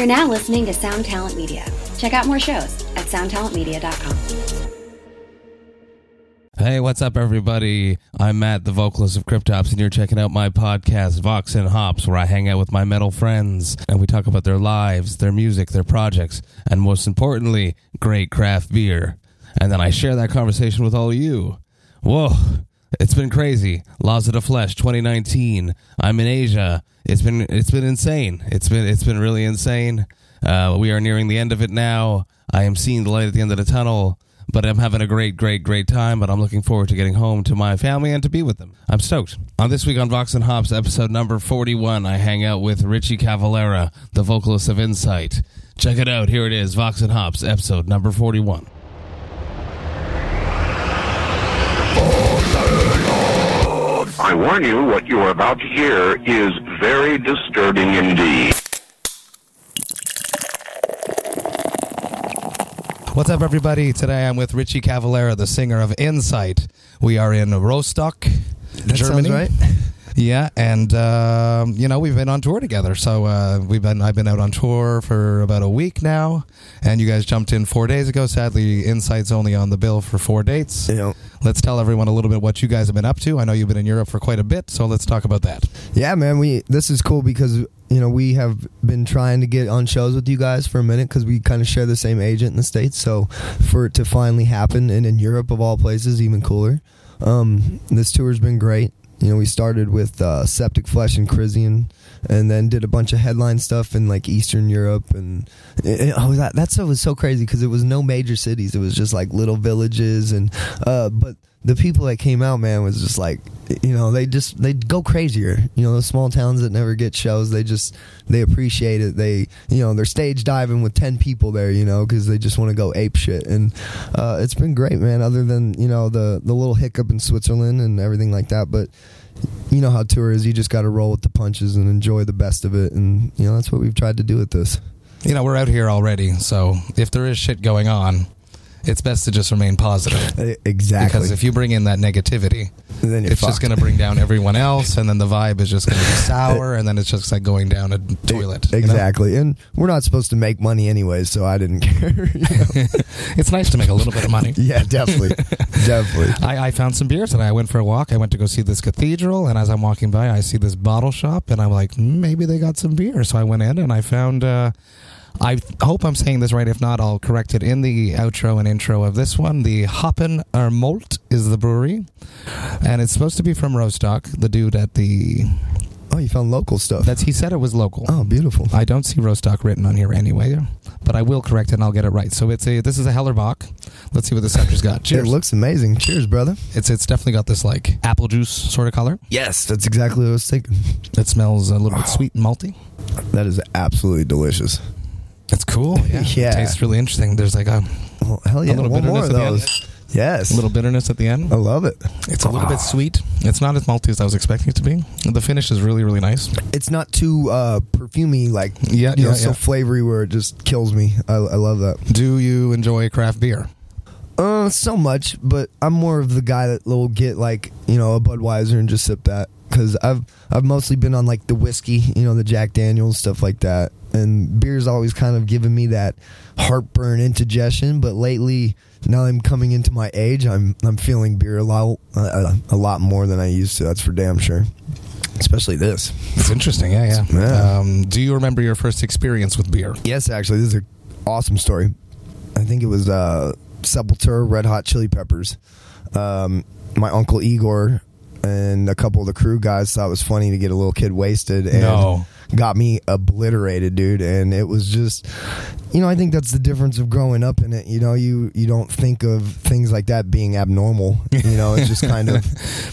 You're now listening to Sound Talent Media. Check out more shows at soundtalentmedia.com. Hey, what's up, everybody? I'm Matt, the vocalist of Cryptopsy, and you're checking out my podcast, Vox and Hops, where I hang out with my metal friends and we talk about their lives, their music, their projects, and most importantly, great craft beer. And then I share that conversation with all of you. Whoa, it's been crazy. Laws of the Flesh 2019. I'm in Asia. It's been it's been insane. It's been it's been really insane. Uh, we are nearing the end of it now. I am seeing the light at the end of the tunnel but I'm having a great, great, great time. But I'm looking forward to getting home to my family and to be with them. I'm stoked. On this week on Vox and Hops, episode number 41, I hang out with Richie Cavalera, the vocalist of Incite. Check it out. Here it is, Vox and Hops, episode number 41. I warn you, what you are about to hear is very disturbing indeed. What's up, everybody? Today I'm with Richie Cavalera, the singer of Incite. We are in Rostock, That Germany. sounds right. Yeah, and um, you know we've been on tour together. So uh, we've been I've been out on tour for about a week now, and you guys jumped in four days ago. Sadly, Incite's only on the bill for four dates. Know, Let's tell everyone a little bit what you guys have been up to. I know you've been in Europe for quite a bit, so let's talk about that. yeah, man. We this is cool because you know we have been trying to get on shows with you guys for a minute because we kind of share the same agent in the states. So for it to finally happen and in Europe of all places, even cooler. Um, this tour's been great. You know, we started with uh, Septic Flesh and Krisiun, and then did a bunch of headline stuff in like Eastern Europe, and it, it- oh, that that stuff was so crazy because it was no major cities; it was just like little villages, and uh, but the people that came out, man, was just like, you know, they just they go crazier. You know, those small towns that never get shows, they just they appreciate it. They, you know, they're stage diving with ten people there, you know, because they just want to go ape shit, and uh, it's been great, man. Other than you know the the little hiccup in Switzerland and everything like that, but you know how tour is. You just got to roll with the punches and enjoy the best of it, and you know that's what we've tried to do with this. You know we're out here already, so if there is shit going on, it's best to just remain positive. Exactly. Because if you bring in that negativity, then you're it's just going to bring down everyone else, and then the vibe is just going to be sour, and then it's just like going down a toilet. you know? Exactly, and we're not supposed to make money anyway, so I didn't care. you know? it's nice to make a little bit of money. yeah, definitely, definitely. I, I found some beers and I went for a walk. I went to go see this cathedral, and as I'm walking by, I see this bottle shop, and I'm like, "Hmm, maybe they got some beer. So I went in and I found. Uh, I hope I'm saying this right. If not, I'll correct it in the outro and intro of this one. The Hoppen er Malt is the brewery, and it's supposed to be from Rostock. The dude at the Oh, you found local stuff. that's he said it was local. oh, beautiful. I don't see Rostock written on here anyway, but I will correct it and I'll get it right. So it's a this is a Hellerbach. Let's see what the scepter's got. Cheers. It looks amazing. Cheers, brother. It's it's definitely got this like apple juice sort of color. Yes, that's exactly what I was thinking. It smells a little bit sweet and malty. That is absolutely delicious. It's cool. Yeah. Yeah. It tastes really interesting. There's like a, Well, hell yeah, little one more bitterness of at the end. those. Yes, a little bitterness at the end. I love it. It's a little bit sweet. It's not as malty as I was expecting it to be. The finish is really really nice. It's not too uh, perfumey, like Yeah, you know, yeah, so yeah. flavory where it just kills me. I, I love that. Do you enjoy craft beer? Uh, so much, but I'm more of the guy that will get like you know a Budweiser and just sip that because I've I've mostly been on like the whiskey, you know, the Jack Daniels stuff like that, and beer's always kind of given me that heartburn indigestion. But lately, now I'm coming into my age, I'm I'm feeling beer a lot uh, a lot more than I used to. That's for damn sure. Especially this. It's interesting. Yeah, yeah. Yeah. Um, do you remember your first experience with beer? Yes, actually, this is an awesome story. I think it was uh, Sepultura, Red Hot Chili Peppers. Um, my uncle Igor and a couple of the crew guys thought it was funny to get a little kid wasted and No. got me obliterated, dude. And it was just, you know, I think that's the difference of growing up in it. You know, you you don't think of things like that being abnormal. You know, it's just kind of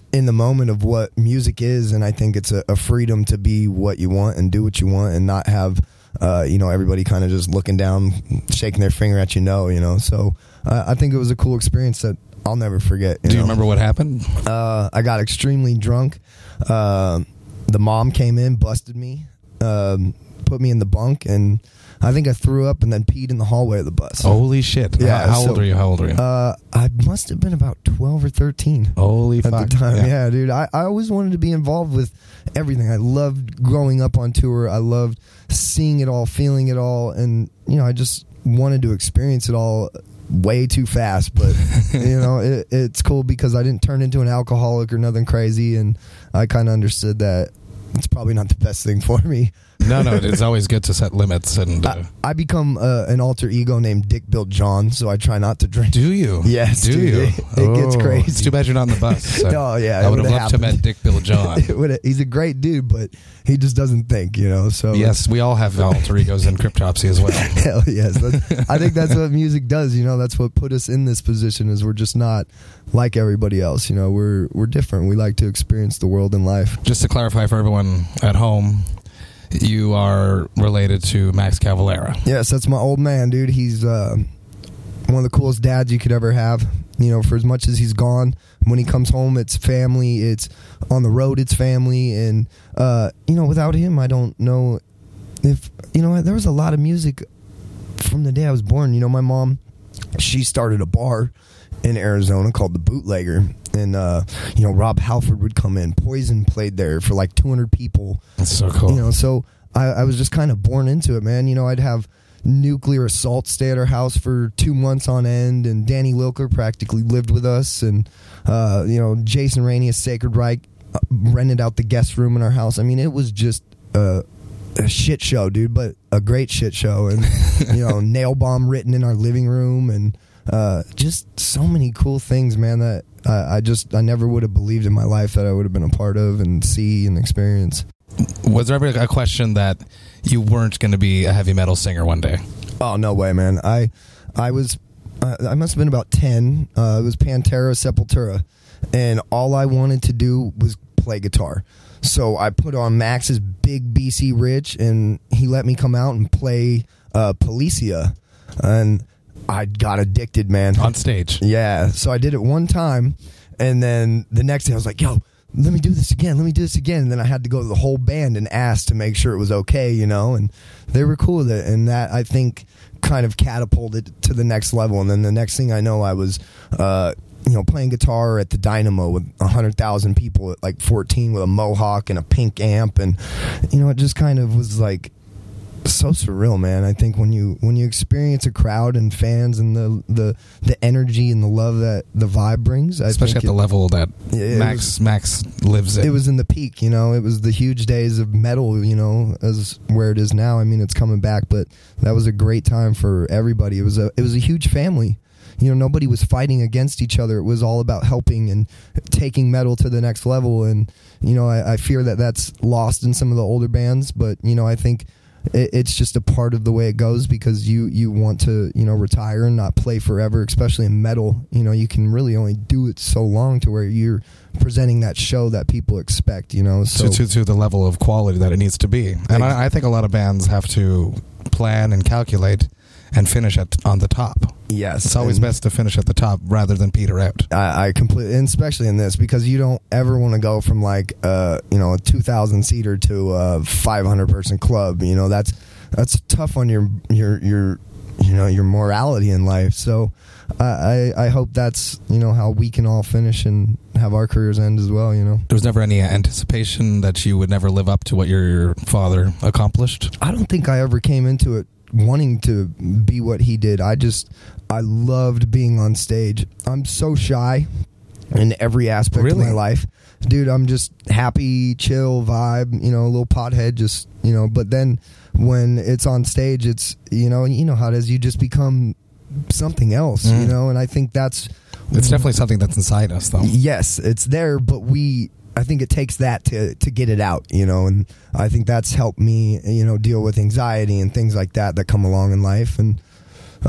in the moment of what music is, and I think it's a, a freedom to be what you want and do what you want, and not have. Uh, you know, everybody kind of just looking down, shaking their finger at you. No, you know. So uh, I think it was a cool experience that I'll never forget. Do you know? remember what happened? Uh, I got extremely drunk. Uh, the mom came in, busted me. Um, put me in the bunk, and I think I threw up and then peed in the hallway of the bus. Holy shit! Yeah, How, how so- old are you? How old are you? Uh, I must have been about twelve or thirteen Holy at fuck! the time. Yeah. dude. I, I always wanted to be involved with everything. I loved growing up on tour. I loved seeing it all, feeling it all, and you know, I just wanted to experience it all way too fast. But you know, it, it's cool because I didn't turn into an alcoholic or nothing crazy, and I kind of understood that it's probably not the best thing for me. No, no, it's always good to set limits and. Uh, I, I become uh, an alter ego named Dick Bill John, so I try not to drink. do you? Yes, do dude, you? it- it gets crazy. It's too bad you're not on the bus. So Oh, yeah, I would have loved to have met. Dick Bill John. He's a great dude, but he just doesn't think, you know. So yes, we all have alter egos in cryptopsy as well. Hell yes. I think that's what music does. You know, that's what put us in this position. Is we're just not like everybody else. You know, we're we're different. We like to experience the world and life. Just to clarify for everyone at home, you are related to Max Cavalera. Yes, that's my old man, dude. He's uh, one of the coolest dads you could ever have. You know, for as much as he's gone, when he comes home, it's family. It's on the road, it's family. And uh, you know, without him, I don't know if you know. There was a lot of music from the day I was born. You know, my mom, she started a bar in Arizona called the Bootlegger, and uh, you know, Rob Halford would come in. Poison played there for like 200 people. That's so cool. You know, so I, I was just kind of born into it, man. You know, I'd have nuclear assault stay at our house for two months on end, and Danny Lilker practically lived with us, and uh, you know, Jason Rainey of Sacred Reich uh, rented out the guest room in our house. I mean, it was just uh, a shit show, dude, but a great shit show, and you know, nail bomb written in our living room, and uh, just so many cool things, man. That I, I just I never would have believed in my life that I would have been a part of and see and experience. Was there ever a question that you weren't going to be a heavy metal singer one day? Oh no way, man! I I was uh, I must have been about ten. Uh, it was Pantera Sepultura, and all I wanted to do was play guitar. So I put on Max's big BC Rich, and he let me come out and play uh, Policia, and I got addicted, man. On stage. Yeah. So I did it one time, and then the next day I was like, "Yo, let me do this again. Let me do this again." And then I had to go to the whole band and ask to make sure it was okay, you know. And they were cool with it, and that I think kind of catapulted to the next level. And then the next thing I know, I was. Uh, you know, playing guitar at the Dynamo with a hundred thousand people at like fourteen with a mohawk and a pink amp, and you know, it just kind of was like so surreal, man. I think when you when you experience a crowd and fans and the the the energy and the love that the vibe brings, I Especially at think the level that it Max Max lives in. it was in the peak. You know, it was the huge days of metal. You know, as where it is now. I mean, it's coming back, but that was a great time for everybody. It was a it was a huge family. You know, nobody was fighting against each other. It was all about helping and taking metal to the next level. And you know, I, I fear that that's lost in some of the older bands. But you know, I think it, it's just a part of the way it goes because you you want to you know retire and not play forever, especially in metal. You know, you can really only do it so long to where you're presenting that show that people expect. You know, so to, to, to the level of quality that it needs to be. And I, I think a lot of bands have to plan and calculate and finish at on the top. yes, It's always best to finish at the top rather than peter out. I, I completely, and especially in this because you don't ever want to go from like uh you know a two thousand seater to a five hundred person club. You know that's that's tough on your your your you know your morality in life. So I I, I hope that's you know how we can all finish and have our careers end as well. You know. There was never any anticipation that you would never live up to what your father accomplished. I don't think I ever came into it wanting to be what he did. I just I loved being on stage. I'm so shy in every aspect Really? of my life. Dude, I'm just happy, chill vibe, you know, a little pothead just, you know, but then when it's on stage it's, you know, you know how it is, you just become something else, you Mm. know, and I think that's It's definitely something that's inside us, though. yes, it's there, but we. I think it takes that to to get it out, you know, and I think that's helped me, you know, deal with anxiety and things like that that come along in life. And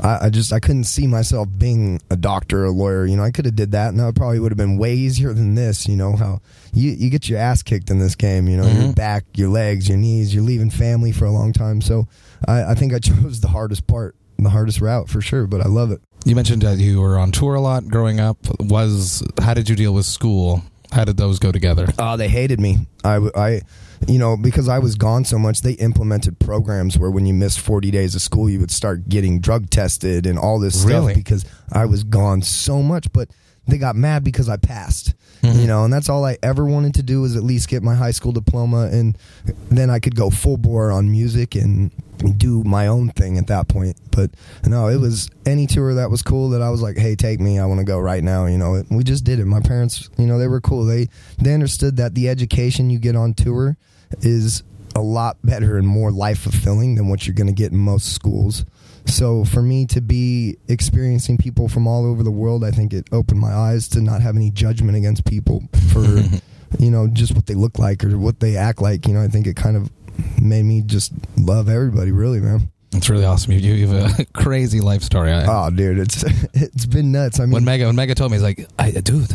I, I just I couldn't see myself being a doctor or a lawyer. You know, I could have did that, and that probably would have been way easier than this. You know how you you get your ass kicked in this game. You know, your Mhm. back, your legs, your knees. You're leaving family for a long time. So I, I think I chose the hardest part, the hardest route for sure. But I love it. You mentioned that you were on tour a lot growing up. Was how did you deal with school How did those go together? Uh, they hated me. I, you know, because I was gone so much, they implemented programs where when you missed 40 days of school, you would start getting drug tested and all this Really? stuff because I was gone so much. But they got mad because I passed, you know, and that's all I ever wanted to do was at least get my high school diploma, and then I could go full bore on music and do my own thing at that point. But no, it was any tour that was cool that I was like, hey, take me. I want to go right now. You know, we just did it. My parents, you know, they were cool. They they understood that the education you get on tour is a lot better and more life fulfilling than what you're going to get in most schools. So for me to be experiencing people from all over the world, I think it opened my eyes to not have any judgment against people for you know just what they look like or what they act like. You know, I think it kind of made me just love everybody, really, man. It's really awesome. You, you have a crazy life story. I, Oh, dude, it's it's been nuts. I mean, when Mega when Mega told me, he's like, I, dude,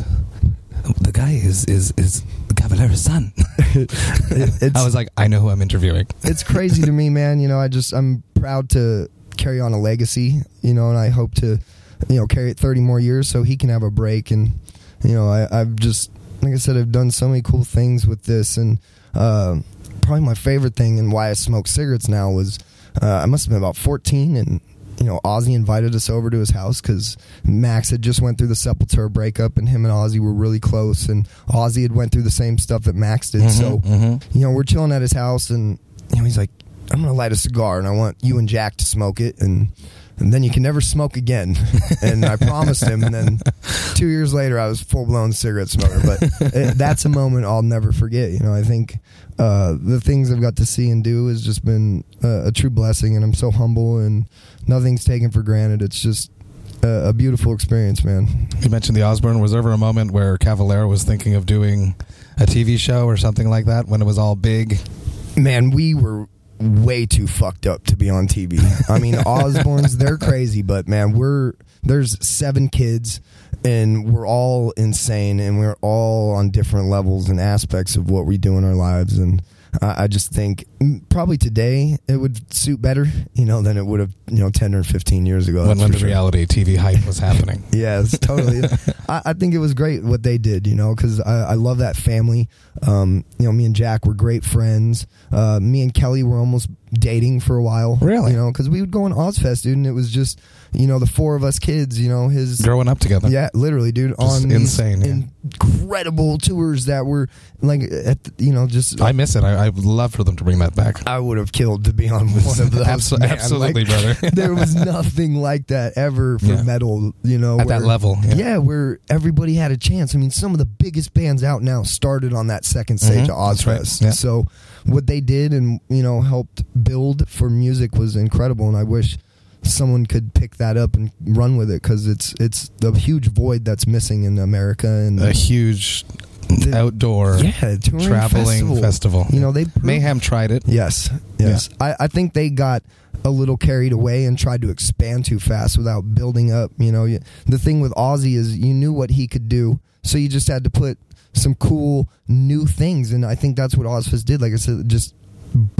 the guy is is is Cavalera's son. I was like, I know who I'm interviewing. it's crazy to me, man. You know, I just I'm proud to carry on a legacy. You know, and I hope to, you know, carry it 30 more years so he can have a break. And you know, I, I've just like I said, I've done so many cool things with this, and uh, probably my favorite thing and why I smoke cigarettes now was uh, I must have been about 14 and. You know, Ozzy invited us over to his house because Max had just went through the Sepultura breakup, and him and Ozzy were really close. And Ozzy had went through the same stuff that Max did. so, you know, we're chilling at his house, and you know, he's like, "I'm gonna light a cigar, and I want you and Jack to smoke it, and and then you can never smoke again." and I promised him, and then two years later, I was full blown cigarette smoker. But it, that's a moment I'll never forget. You know, I think uh, the things I've got to see and do has just been uh, a true blessing, and I'm so humble, and nothing's taken for granted. It's just a, a beautiful experience, man. You mentioned the Osbourne. Was there ever a moment where Cavalera was thinking of doing a TV show or something like that when it was all big? man, we were way too fucked up to be on TV. I mean, Osbournes, they're crazy, but man, we're there's seven kids and we're all insane and we're all on different levels and aspects of what we do in our lives and I I just think probably today it would suit better, you know, than it would have, you know, ten or fifteen years ago. when that's when for the sure. reality TV hype was happening. Yes, totally. I, I think it was great what they did, you know, because I, I love that family. Um, you know, me and Jack were great friends. Uh, me and Kelly were almost dating for a while. Really? You know, because we would go on Ozzfest, dude, and it was just, you know, the four of us kids, you know, his. Growing up together. Yeah, literally, dude. Just on insane, yeah. incredible tours that were like, at the, you know, just. I miss it. I, I would love for them to bring that back. I would have killed to be on one of those. Abso- man. absolutely, Like, brother. there was nothing like that ever for Yeah. metal, you know, At that level, yeah. Yeah. where everybody had a chance. I mean, some of the biggest bands out now started on that second stage Mhm, of right, Ozzfest. yeah. So what they did and you know helped build for music was incredible, and I wish someone could pick that up and run with it because it's it's the huge void that's missing in America and A huge The- outdoor yeah traveling festival. You know they proved- Mayhem tried it. Yes, yes. I, I think they got a little carried away and tried to expand too fast without building up. You know, the thing with Ozzy is you knew what he could do, so you just had to put some cool new things, and I think that's what Ozzfest did. Like I said, just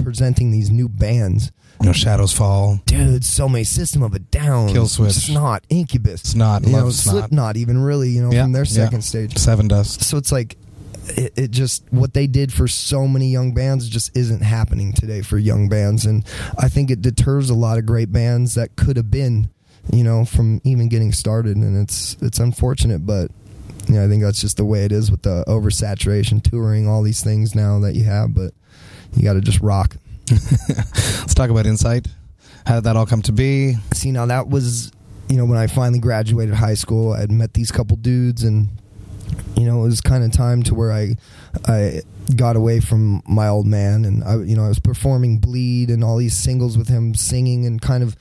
presenting these new bands. You know, Shadows Fall. Dude, so many System of a Down, Killswitch. Snot, Incubus, Snot, you know, Snot. Slipknot, even really, you know, Yeah, from their yeah. second stage Sevendust. so it's like it, it just what they did for so many young bands just isn't happening today for young bands and i think it deters a lot of great bands that could have been you know from even getting started and it's it's unfortunate but you know i think that's just the way it is with the oversaturation touring all these things now that you have but you got to just rock Let's talk about Incite. How did that all come to be? see now that was you know when i finally graduated high school I'd met these couple dudes and you know it was kind of time to where i i got away from my old man and i you know i was performing bleed and all these singles with him singing and kind of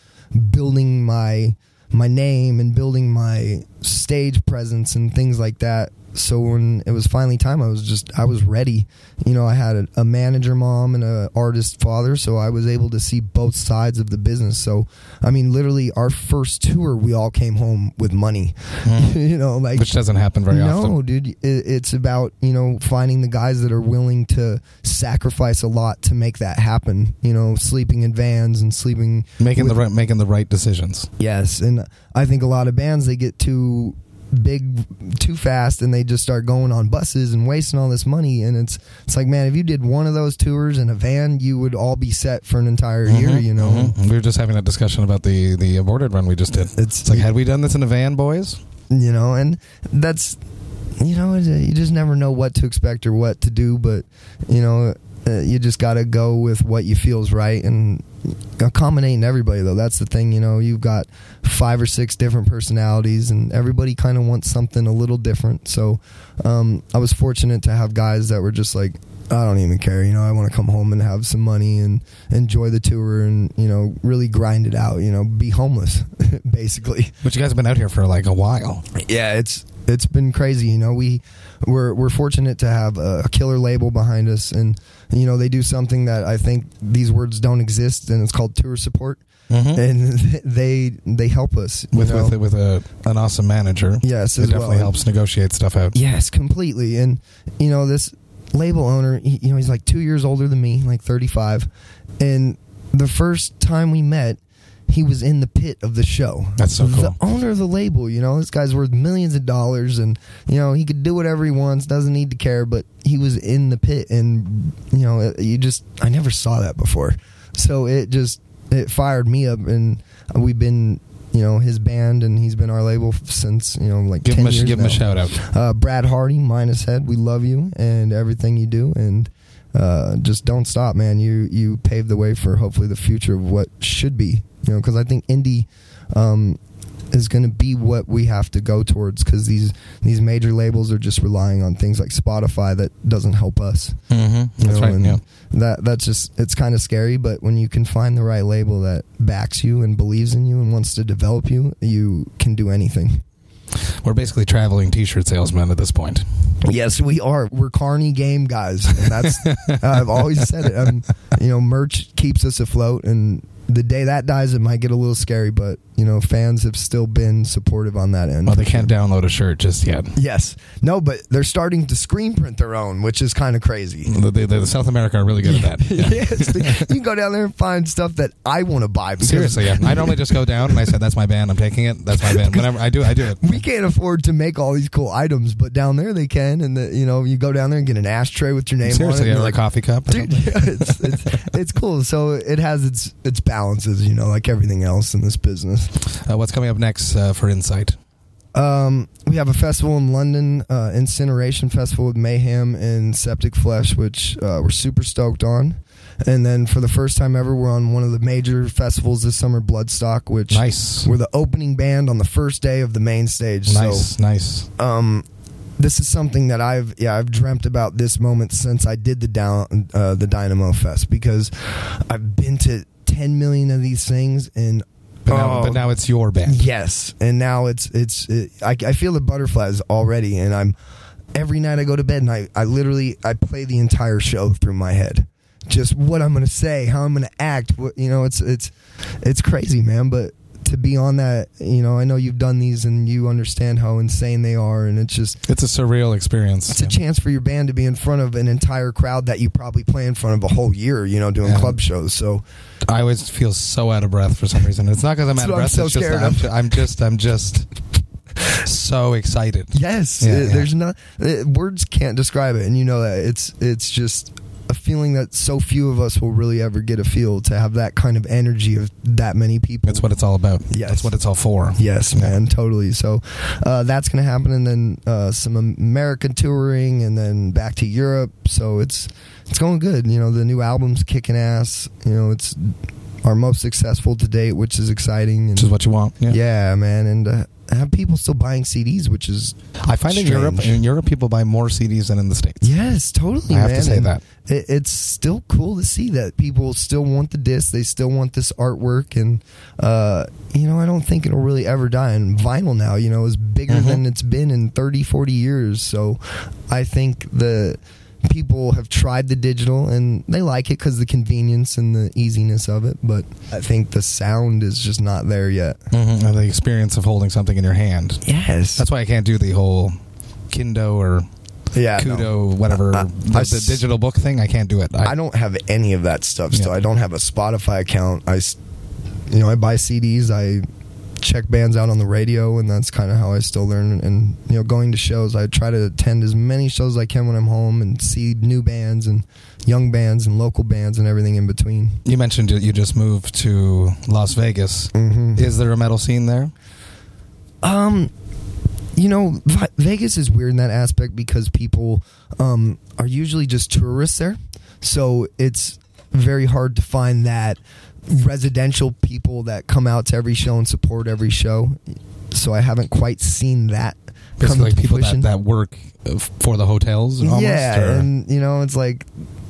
building my my name and building my stage presence and things like that so when it was finally time i was just i was ready you know i had a, a manager mom and a artist father so i was able to see both sides of the business so i mean literally our first tour we all came home with money hmm. you know like Which doesn't happen very no, often. No, dude. It, it's about you know finding the guys that are willing to sacrifice a lot to make that happen. You know, sleeping in vans and sleeping Making with- the right making the right decisions. Yes, and I think a lot of bands they get too big too fast and they just start going on buses and wasting all this money and it's it's like man if you did one of those tours in a van you would all be set for an entire year Mhm, you know mhm. we were just having a discussion about the the aborted run we just did. It's- It's like, had we done this in a van, boys? you know and that's you know you just never know what to expect or what to do but you know uh, you just got to go with what you feels right and accommodating everybody though that's the thing you know you've got five or six different personalities and everybody kind of wants something a little different so um, i was fortunate to have guys that were just like I don't even care, you know. I want to come home and have some money and enjoy the tour and you know really grind it out, you know, be homeless, basically. But you guys have been out here for like a while. Yeah, it's it's been crazy. You know, we we're we're fortunate to have a killer label behind us, and you know they do something that I think these words don't exist, and it's called tour support, Mhm. and they they help us With know? with with a an awesome manager. Yes, it definitely well. helps negotiate stuff out. Yes, completely. And you know, this label owner, he, you know, he's like two years older than me, like thirty-five. And the first time we met, he was in the pit of the show. That's so cool. The owner of the label, you know, this guy's worth millions of dollars, and you know he could do whatever he wants, doesn't need to care. But he was in the pit, and you know, you just I never saw that before. So it just it fired me up, and we've been. You know his band, and he's been our label since you know like Give 10 him a years give him a shout out. Uh, Brad Hardy, Minus Head, we love you and everything you do, and uh, just don't stop, man. You you paved the way for hopefully the future of what should be, you know, because I think indie um, is going to be what we have to go towards because these these major labels are just relying on things like Spotify that doesn't help us. Mm-hmm. That's know, right. and Yeah. That that's just it's kind of scary, but when you can find the right label that backs you and believes in you and wants to develop you, you can do anything. We're basically traveling T-shirt salesmen at this point. Yes, we are. We're Carney game guys, and that's I've always said it. Um, you know, merch keeps us afloat, and the day that dies, it might get a little scary. But you know, fans have still been supportive on that end. Well, they can't download a shirt just yet. Yes, no, but they're starting to screen print their own, which is kind of crazy. The, the, the South America are really good at that. Yeah. yes, you can go down there and find stuff that I want to buy. Seriously, yeah. I normally just go down and I said, "That's my band. I'm taking it. That's my band." Whenever I do, I do it. we can't afford to make all these cool items, but down there they can, and the, you know, you go down there and get an ashtray with your name Seriously, on it. yeah, or a coffee cup. dude yeah, it's, it's, it's cool so it has its its balances you know like everything else in this business Uh, what's coming up next uh, for Incite? um, we have a festival in london uh, incineration festival with mayhem and septic flesh which uh, we're super stoked on and then for the first time ever we're on one of the major festivals this summer bloodstock which Nice, we're the opening band on the first day of the main stage nice, so nice. um this is something that I've yeah I've dreamt about this moment since I did the down uh, the Dynamo Fest because I've been to 10 million of these things and But now, oh, but now it's your band. yes and now it's it's it, I, I feel the butterflies already and I'm every night I go to bed and I, I literally I play the entire show through my head just what I'm gonna say how I'm gonna act what you know it's it's it's crazy man but to be on that you know I know you've done these and you understand how insane they are and it's just It's a surreal experience. it's a chance for your band to be in front of an entire crowd that you probably play in front of a whole year, you know, doing Yeah. club shows. So I always feel so out of breath for some reason. It's not because I'm out of breath. so it's just I'm, ju- I'm just, I'm just so excited. yes, Yeah, yeah. there's not uh, words can't describe it, and you know that it's it's just a feeling that so few of us will really ever get a feel to have that kind of energy of that many people. That's what it's all about. Yes. That's what it's all for. Yes, man, totally. So uh, that's going to happen, and then uh, some American touring, and then back to Europe. So it's it's going good. You know, the new album's kicking ass. You know, it's our most successful to date, which is exciting. And, Which is what you want. Yeah. yeah, man, and uh, have people still buying CDs, which is I find in Europe, Strange. in Europe, people buy more CDs than in the states. yes, totally. I have to say And that. it, it's still cool to see that people still want the disc. They still want this artwork, and uh, you know, I don't think it'll really ever die. And vinyl now, you know, is bigger Mhm. than it's been in 30, 40 years. So I think the people have tried the digital and they like it because the convenience and the easiness of it. But I think the sound is just not there yet. hmm And the experience of holding something in your hand. Yes, That's why I can't do the whole Kindo or yeah. no. Kudo, whatever, I- the, I the digital book thing. I can't do it. I don't have any of that stuff. Still, Yeah. I don't have a Spotify account. i you know, I buy CDs. I check bands out on the radio, and that's kind of how I still learn. And you know, going to shows, I try to attend as many shows as I can when I'm home and see new bands and young bands and local bands and everything in between. You mentioned you just moved to Las Vegas. Mm-hmm. Is there a metal scene there? Um, you know, Vegas is weird in that aspect because people um, are usually just tourists there, so it's very hard to find that residential people that come out to every show and support every show. So I haven't quite seen that come like people that, that work uh, for the hotels. Almost, yeah, or- and you know, it's like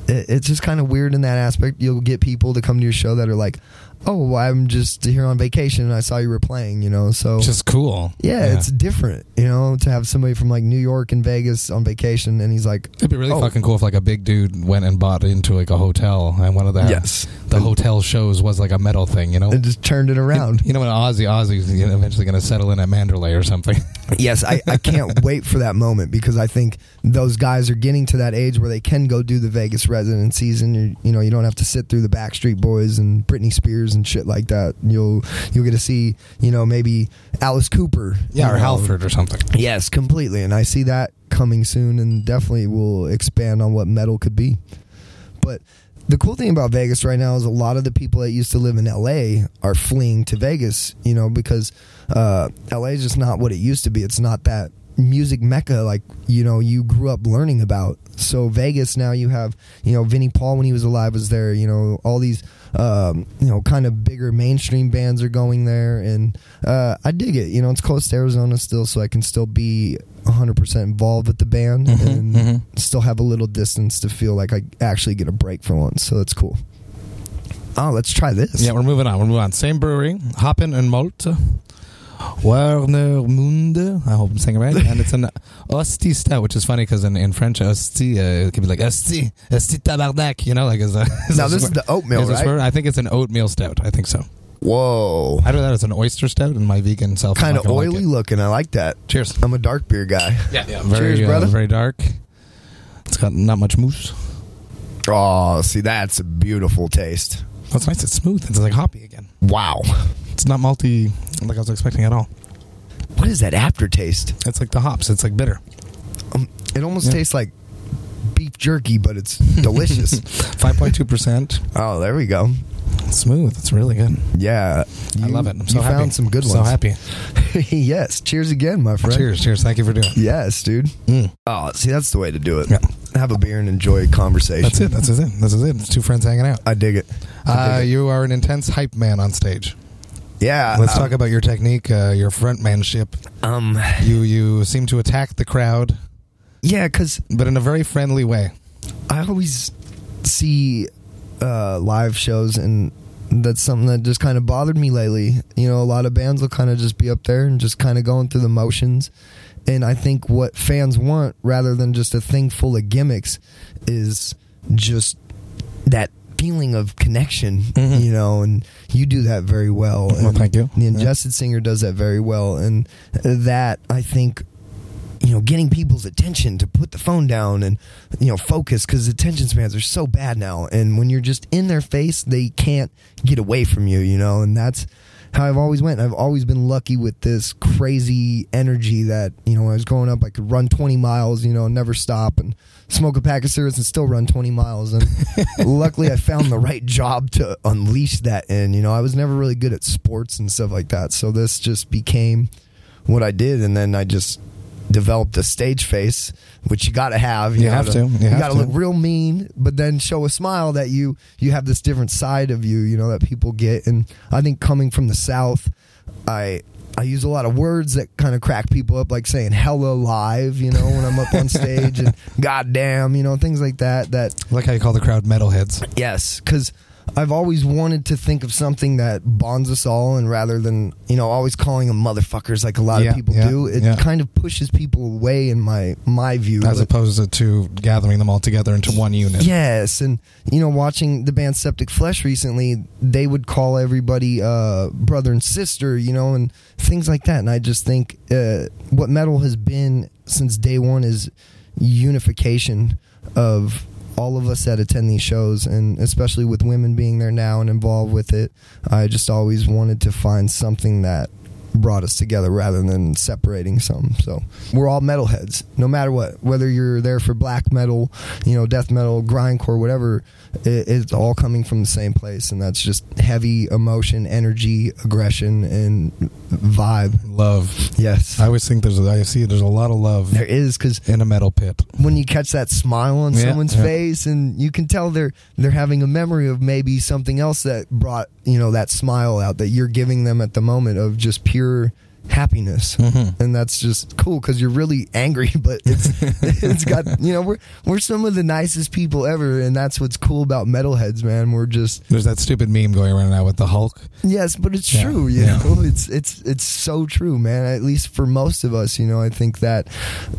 it, it's just kind of weird in that aspect. You'll get people to come to your show that are like, "Oh, I'm just here on vacation and I saw you were playing," you know. So just cool. yeah, it's different, you know, to have somebody from like New York and Vegas on vacation, and he's like, It'd be really Oh. fucking cool if like a big dude went and bought into like a hotel and one of the Yes. the hotel shows was like a metal thing, you know. and just turned it around. You know when Ozzy Ozzy's you eventually going to settle in at Mandalay or something. yes, I, I can't wait for that moment because I think those guys are getting to that age where they can go do the Vegas residencies, and you you know you don't have to sit through the Backstreet Boys and Britney Spears and shit like that. You'll you'll get to see you know maybe Alice Cooper, yeah, or know. Halford or something. Yes, completely, and I see that coming soon, and definitely will expand on what metal could be. But the cool thing about Vegas right now is a lot of the people that used to live in LA are fleeing to Vegas, you know, because uh, LA is just not what it used to be. It's not that music mecca like you know you grew up learning about. So Vegas now you have you know Vinnie Paul when he was alive was there. You know all these um, you know kind of bigger mainstream bands are going there, and uh, I dig it. You know it's close to Arizona still, so I can still be 100% involved with the band and mhm. still have a little distance to feel like I actually get a break for once. So that's cool. Oh, let's try this. Yeah, we're moving on. We're moving on. Same brewery, Hoppen and Malt. Warnemünde. I hope I'm saying it right. And it's an Osti stout, which is funny because in, in French, Osti, uh, it could be like Osti, Osti tabarnak, you know, like as a. as Now a this is swear- the oatmeal, as a right? I think it's an oatmeal stout. I think so. Whoa. I do that as an oyster stout, and my vegan self Kind of gonna like oily looking. I like that. Cheers. I'm a dark beer guy. Yeah, yeah. Very, Cheers, uh, brother. very dark. It's got not much mousse. Oh, see, that's a beautiful taste. That's nice. It's smooth. It's like hoppy again. Wow. It's not malty like I was expecting at all. What is that aftertaste? It's like the hops. It's like bitter. Um, it almost Yeah. tastes like beef jerky, but it's delicious. 5.2%. oh, there we go. Smooth. It's really good. Yeah. I love it. I'm so you happy. found some good ones. So happy. yes. Cheers again, my friend. Cheers. Cheers. Thank you for doing it. Yes, dude. Mm. Oh, see, that's the way to do it. Yeah. Have a beer and enjoy a conversation. That's it. That's it. That's it. It's two friends hanging out. I dig it. I Uh, dig it. you are an intense hype man on stage. Yeah. Let's um, talk about your technique, uh, your frontmanship. Um. You you seem to attack the crowd, Yeah, because but in a very friendly way. I always see uh, live shows, and that's something that just kind of bothered me lately. You know, a lot of bands will kind of just be up there and just kind of going through the motions. And I think what fans want, rather than just a thing full of gimmicks, is just that feeling of connection. Mhm. You know, and you do that very well. Well, And thank you. The Yeah. Ingested Singer does that very well, and that I think you know, getting people's attention to put the phone down and, you know, focus because attention spans are so bad now. And when you're just in their face, they can't get away from you, you know, and that's how I've always went. I've always been lucky with this crazy energy that, you know, when I was growing up, I could run 20 miles, you know, never stop and smoke a pack of cigarettes and still run 20 miles. And luckily I found the right job to unleash that in, you know, I was never really good at sports and stuff like that. So this just became what I did. And then I just, developed a stage face, which you got to have. You have to. You You, got to to. look real mean, but then show a smile that you you have this different side of you. You know that people get. And I think coming from the south, I. I use a lot of words that kind of crack people up, like saying "hella live," you know, when I'm up on stage, and "goddamn," you know, things like that. That I like how you call the crowd metalheads. Yes, because I've always wanted to think of something that bonds us all, and rather than you know always calling them motherfuckers like a lot Yeah, of people yeah, do, it yeah. kind of pushes people away in my my view. As But- opposed to gathering them all together into one unit. Yes, and you know, watching the band Septic Flesh recently, they would call everybody uh, brother and sister, you know, and things like that. And I just think uh, what metal has been since day one is unification of all of us that attend these shows, and especially with women being there now and involved with it. I just always wanted to find something that brought us together rather than separating some. So we're all metalheads, no matter what. Whether you're there for black metal, you know, death metal, grindcore, whatever, it, it's all coming from the same place, and that's just heavy emotion, energy, aggression, and vibe. Love. Yes, I always think there's a, I see there's a lot of love there is because in a metal pit. when you catch that smile on Yeah, someone's yeah. face and you can tell they're they're having a memory of maybe something else that brought you know that smile out that you're giving them at the moment of just pure happiness Mhm. and that's just cool because you're really angry but it's it's got you know we're we're some of the nicest people ever and that's what's cool about metalheads man we're just There's that stupid meme going around now with the Hulk. Yes, but it's Yeah, true. You yeah. know, it's it's it's so true, man. At least for most of us, you know, I think that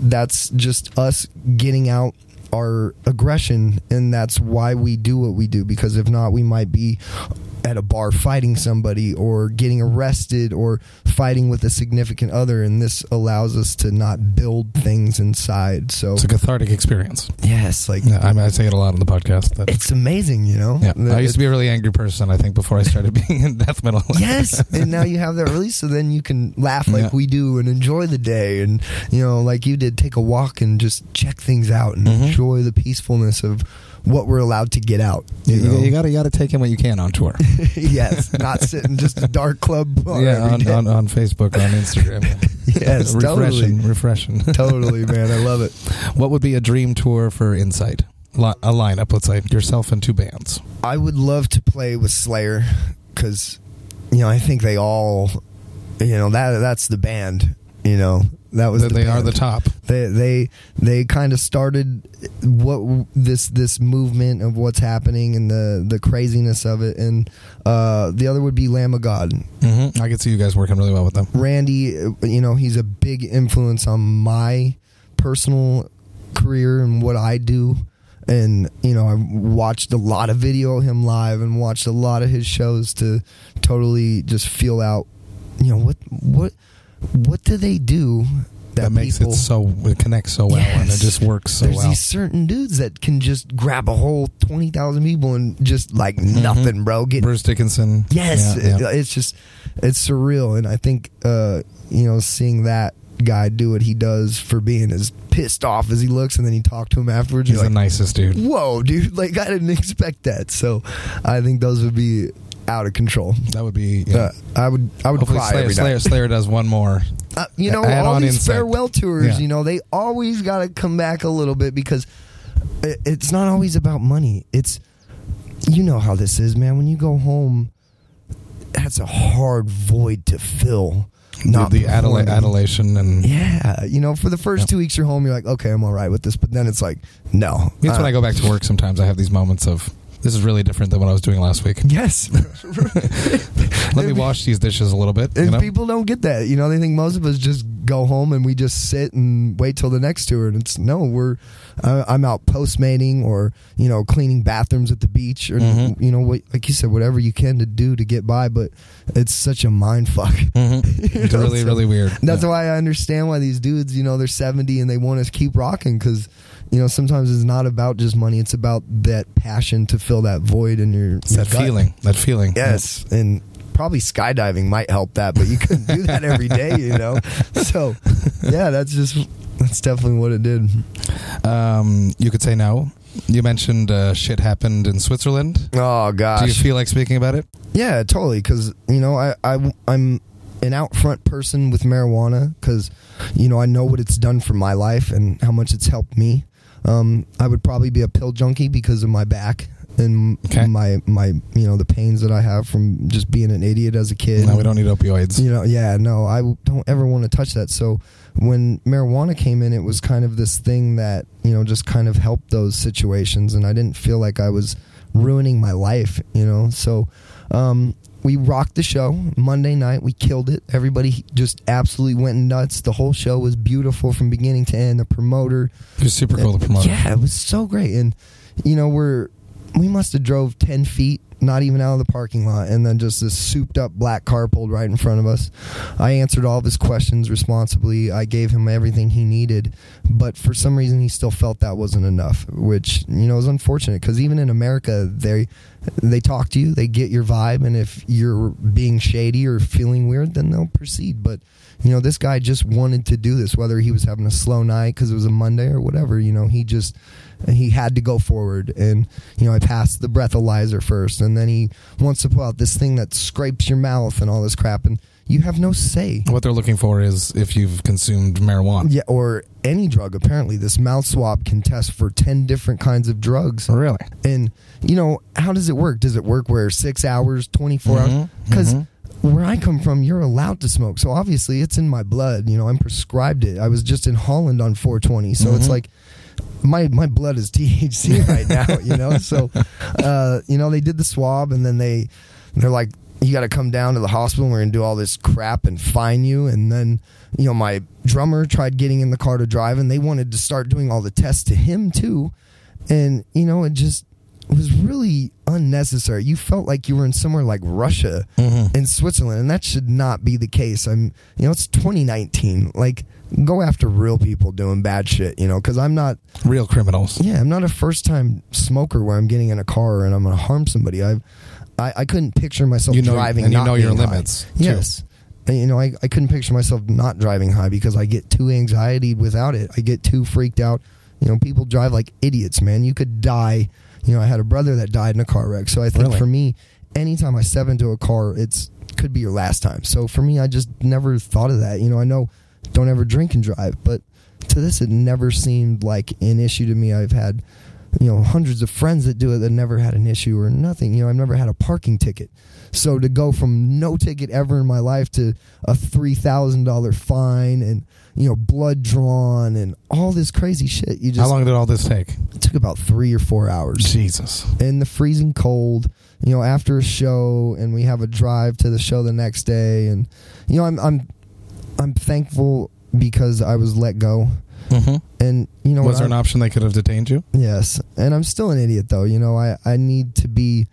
that's just us getting out our aggression, and that's why we do what we do. Because if not, we might be at a bar fighting somebody or getting arrested or fighting with a significant other and this allows us to not build things inside so It's a cathartic experience. yes like Yeah, I, mean, I say it a lot on the podcast. That, it's amazing you know yeah, I used to be a really angry person. I think before I started being in death metal. yes and now you have that release so then you can laugh like Yeah. we do and enjoy the day and you know like you did take a walk and just check things out and Mhm. enjoy the peacefulness of what we're allowed to get out You, you, you, gotta you gotta take in what you can on tour. yes not sitting just a dark club bar yeah, on, on on Facebook, on Instagram. yes refreshing, totally refreshing. totally man i love it what would be a dream tour for Incite? A lineup, let's say yourself and two bands. I would love to play with Slayer because, you know, I think they all, you know, that that's the band. You know, that was That the they are the top. They they they kind of started what this this movement of what's happening and the the craziness of it. And uh, the other would be Lamb of God. hmm I could see you guys working really well with them. Randy, uh, you know, he's a big influence on my personal career and what I do. And you know, I watched a lot of video of him live and watched a lot of his shows to totally just feel out. You know what what what do they do that, That, makes people, it so it connects so well and it just works so There's well. these certain dudes that can just grab a whole twenty thousand people and just like nothing, bro. Get Bruce Dickinson. Yes, Yeah, yeah. it- it's just it's surreal, and I think uh, you know seeing that guy do what he does for being as pissed off as he looks, and then you talk to him afterwards. He's the nicest dude. "Whoa, dude! Like I didn't expect that." So I think those would be out of control. That would be. Yeah. Uh, I would I would Hopefully cry Slayer, every Slayer, night. Slayer does one more. Uh, you know, Add all these farewell tours, Yeah. you know, they always got to come back a little bit because it, it's not always about money. It's you know how this is, man. When you go home, that's a hard void to fill. Not the adula- performing. adulation and Yeah, you know, for the first Yeah. two weeks you're home, you're like, okay, I'm all right with this, but then it's like, no. That's Uh, when I go back to work. Sometimes I have these moments of this is really different than what I was doing last week. Yes, Let me wash these dishes a little bit. You know? people don't get that. You know, they think most of us just go home and we just sit and wait till the next tour. And it's no, we're uh, I'm out postmating or you know cleaning bathrooms at the beach or Mhm. you know what, like you said, whatever you can to do to get by. But it's such a mind fuck. Mhm. It's know, really, so really weird. That's Yeah. why I understand why these dudes, you know, they're 70 and they want to keep rocking because, you know, sometimes it's not about just money. It's about that passion to fill that void in your, It's your that gut. feeling. That feeling. Yes, and probably skydiving might help that, but you couldn't do that every day, you know. So, yeah, that's just that's definitely what it did. Um, you could say no. You mentioned uh, shit happened in Switzerland. Oh gosh, Do you feel like speaking about it? yeah, totally. Because you know, I, I I'm an out front person with marijuana because you know I know what it's done for my life and how much it's helped me. Um, I would probably be a pill junkie because of my back and Okay. my my you know the pains that I have from just being an idiot as a kid. No, we don't need opioids. You know, yeah, no, I don't ever want to touch that. So when marijuana came in, it was kind of this thing that you know just kind of helped those situations, and I didn't feel like I was ruining my life. You know, so um, we rocked the show Monday night. We killed it. Everybody just absolutely went nuts. The whole show was beautiful from beginning to end. The promoter, It was super cool to promote. yeah, it was so great. And you know, we're we must have drove ten feet not even out of the parking lot, and then just this souped up black car pulled right in front of us. I answered all of his questions responsibly. I gave him everything he needed, but for some reason he still felt that wasn't enough, which you know is unfortunate because even in America they they talk to you, they get your vibe, and if you're being shady or feeling weird, then they'll proceed. But you know, this guy just wanted to do this, whether he was having a slow night because it was a Monday or whatever. You know, he just he had to go forward, and you know, I passed the breathalyzer first, and then he wants to pull out this thing that scrapes your mouth and all this crap, and you have no say. What they're looking for is if you've consumed marijuana. Yeah, or any drug. Apparently, this mouth swab can test for ten different kinds of drugs. Really? And you know, how does it work? Does it work where six hours, twenty Mm-hmm, hours? Because where I come from, you're allowed to smoke. So obviously, it's in my blood. You know, I'm prescribed it. I was just in Holland on 420, so Mm-hmm. it's like my my blood is THC right now. You know, so uh, you know they did the swab, and then they they're like. You got to come down to the hospital. And We're gonna do all this crap and fine you. And then, you know, my drummer tried getting in the car to drive, and they wanted to start doing all the tests to him too. And you know, it just was really unnecessary. You felt like you were in somewhere like Russia and Switzerland, and that should not be the case. I'm, you know, it's 2019. Like, go after real people doing bad shit, you know, because I'm not, Real criminals. yeah, I'm not a first time smoker where I'm getting in a car and I'm going to harm somebody. I've, I, I couldn't picture myself You know- driving and you know your high. limits, too. Yes. And, you know, I, I couldn't picture myself not driving high because I get too anxiety without it. I get too freaked out. You know, people drive like idiots, man. You could die. You know, I had a brother that died in a car wreck. So I think Really? for me, anytime I step into a car, it's could be your last time. So for me, I just never thought of that. You know, I know don't ever drink and drive, but to this, it never seemed like an issue to me. I've had, you know, hundreds of friends that do it that never had an issue or nothing. You know, I've never had a parking ticket. So to go from no ticket ever in my life to a three thousand dollar fine and you know blood drawn and all this crazy shit, you just How long did all this take? it took about three or four hours Jesus. in the freezing cold, you know, after a show, and we have a drive to the show the next day, and you know, I'm I'm I'm thankful because I was let go, hmm and you know, Was there an option they could have detained you? yes, and I'm still an idiot though. You know, I I need to be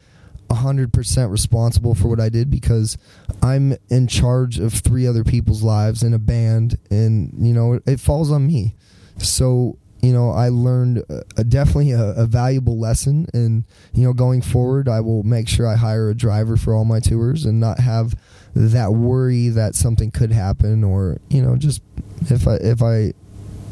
hundred percent responsible for what I did because I'm in charge of three other people's lives in a band, and you know, it, it falls on me. So you know, I learned a, a definitely a, a valuable lesson, and you know, going forward, I will make sure I hire a driver for all my tours and not have that worry that something could happen, or you know, just if I if I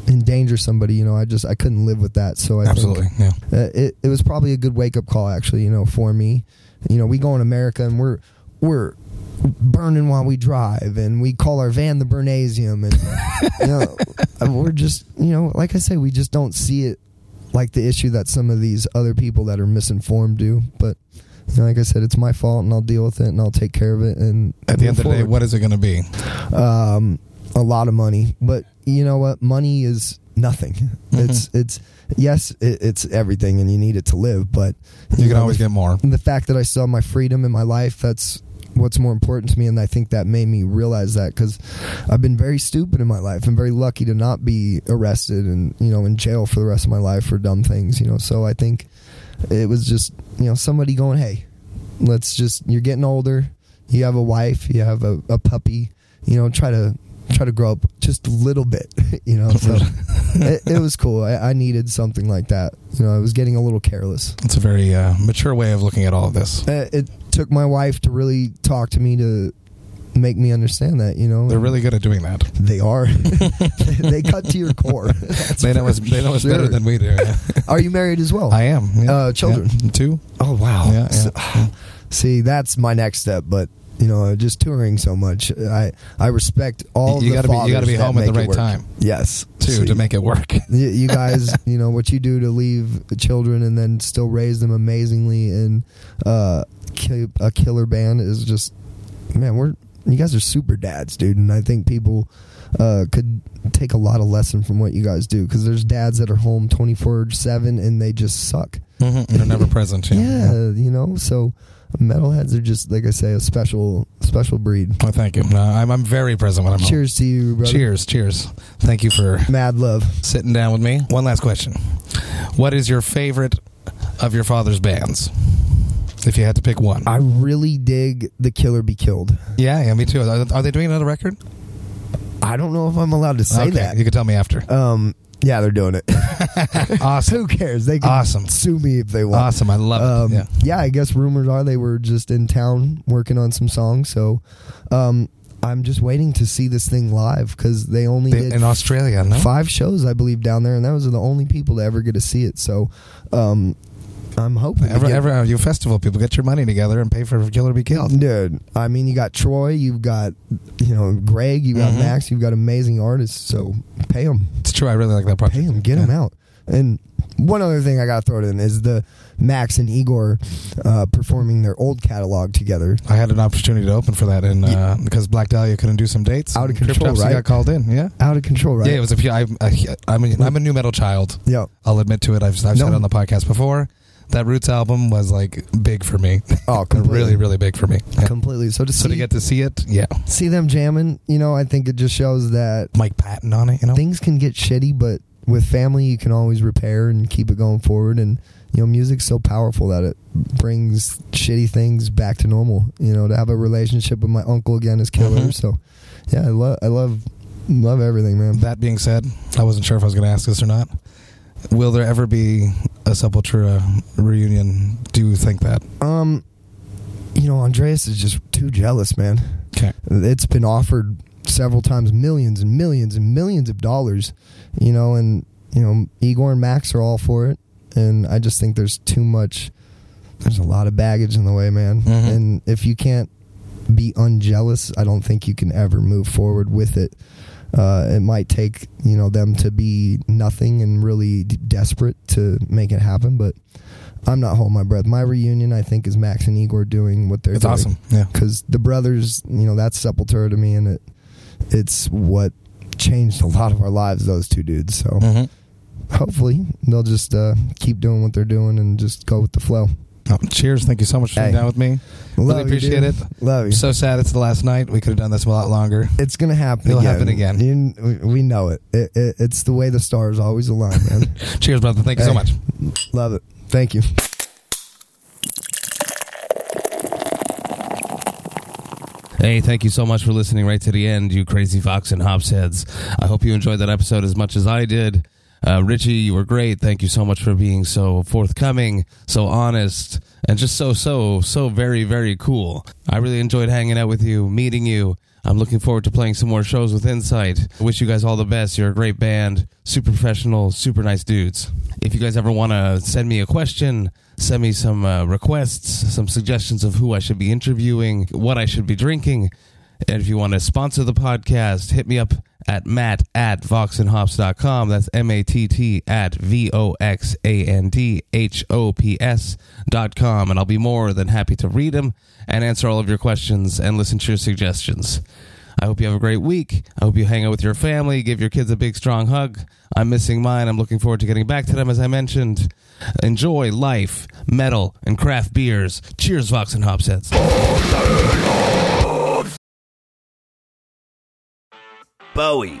endanger somebody, you know, I just I couldn't live with that. So I Absolutely. think Yeah. uh, it it was probably a good wake up call, actually, you know, for me. You know, we go in America and we're we're burning while we drive, and we call our van the Burnasium, and you know, we're just you know, like I say, we just don't see it like the issue that some of these other people that are misinformed do. But you know, like I said, it's my fault, and I'll deal with it, and I'll take care of it. And At the end of the day, what is it going to be? um, a lot of money. But you know what? Money is nothing. Mm-hmm. It's it's yes, it, it's everything, and you need it to live. But You can know, always the, get more. the fact that I saw my freedom in my life. That's what's more important to me, and I think that made me realize that because I've been very stupid in my life. I'm very lucky to not be arrested and you know in jail for the rest of my life for dumb things. You know, so I think it was just you know somebody going, hey, let's just you're getting older. You have a wife. You have a, a puppy. You know, try to try to grow up just a little bit. You know, so it, it was cool. I, I needed something like that. You know, I was getting a little careless. It's a very uh, mature way of looking at all of this. Uh, it took my wife to really talk to me to make me understand that. You know, They're really good at doing that. they are. they cut to your core. They know for us. They know us sure. better than we do. yeah. Are you married as well? I am. yeah. Uh, children. Yeah. Two. Oh wow. Yeah, So- see, that's my next step, but. You know, just touring so much, I I respect all. You the gotta be- you gotta be home at the right time. Yes, Two See, to make it work. you, you guys, you know what you do to leave children and then still raise them amazingly and uh, a killer band is just man. We're you guys are super dads, dude, and I think people uh, could take a lot of lesson from what you guys do because there's dads that are home twenty four seven and they just suck. Mhm. They're never present. Yeah. Yeah, you know, so metalheads are just like I say, a special special breed. Well, thank you. No, I'm, I'm very present when I'm home. Cheers to you, brother. Cheers. Cheers. Thank you for Mad love. sitting down with me. One last question. What is your favorite of your father's bands? If you had to pick one. I really dig the Killer Be Killed. yeah, yeah, me too. Are, are they doing another record? I don't know if I'm allowed to say Okay, that. You can tell me after. Um, yeah, they're doing it. awesome. Who cares? They can Awesome. sue me if they want. Awesome. I love Um, it. Yeah. I guess rumors are they were just in town working on some songs. So, um, I'm just waiting to see this thing live because they only They- did in Australia, no? five shows, I believe, down there, and those are the only people to ever get to see it. So, um, I'm hoping. to Ever, get- ever, you festival people, get your money together and pay for Killer Be Killed. Dude, I mean, you got Troy, you've got, you know, Greg, you got Mhm. Max, you've got amazing artists. So pay them, It's true. I really like that project. pay them, get them out. And one other thing I got to throw it in is the Max and Igor uh, performing their old catalog together. I had an opportunity to open for that, and uh, because Black Dahlia couldn't do some dates, Out of control, right? got called in. Yeah, Out of control, right? yeah. It was a few. I, I, I'm, a, I'm a nu metal child. Yeah. I'll admit to it. I've, I've No. said it on the podcast before. That Roots album was like big for me. Oh, completely. really, really big for me. Yeah. Completely. So to So see, to get to see it, yeah, see them jamming, you know, I think it just shows that Mike Patton on it. You know, things can get shitty, but with family, you can always repair and keep it going forward. And you know, music's so powerful that it brings shitty things back to normal. You know, to have a relationship with my uncle again is killer. Mhm. So, yeah, I love, I love, love everything, man. That being said, I wasn't sure if I was going to ask this or not. Will there ever be a Sepultura reunion? Do you think that? Um, you know, Andreas is just too jealous, man. Okay. It's been offered several times, millions and millions and millions of dollars. You know, and you know, Igor and Max are all for it, and I just think there's too much. There's a lot of baggage in the way, man. Mhm. And if you can't be unjealous, I don't think you can ever move forward with it. Uh, it might take you know them to be nothing and really d- desperate to make it happen, but I'm not holding my breath. My reunion, I think, is Max and Igor doing what they're doing. It's doing awesome. Yeah. because the brothers, you know, that's Sepultura to me, and it it's what changed a lot of our lives. Those two dudes. So hmm hopefully they'll just uh, keep doing what they're doing and just go with the flow. Oh, cheers. Thank you so much for sitting Hey. down with me. Love Really you, appreciate dude. it. Love you. So sad it's the last night. We could have done this a lot longer. it's gonna happen. It'll again. happen again. You- we- we know it. It, it. It's the way the stars always align, man. Cheers, brother. Thank you so Hey. much. Love it. Thank you. Hey, thank you so much for listening right to the end, you crazy Vox and Hops heads. I hope you enjoyed that episode as much as I did. Uh, Richie, you were great. Thank you so much for being so forthcoming, so honest, and just so, so, so very, very cool. I really enjoyed hanging out with you, meeting you. I'm looking forward to playing some more shows with Incite. I wish you guys all the best. You're a great band, super professional, super nice dudes. If you guys ever want to send me a question, send me some uh, requests, some suggestions of who I should be interviewing, what I should be drinking. And if you want to sponsor the podcast, hit me up at matt at voxandhops.com. That's M A T T at V O X A N D H O P S dot com. And I'll be more than happy to read them and answer all of your questions and listen to your suggestions. I hope you have a great week. I hope you hang out with your family, give your kids a big, strong hug. I'm missing mine. I'm looking forward to getting back to them, as I mentioned. Enjoy life, metal, and craft beers. Cheers, Vox and Hopsheads. Bowie,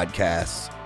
podcasts.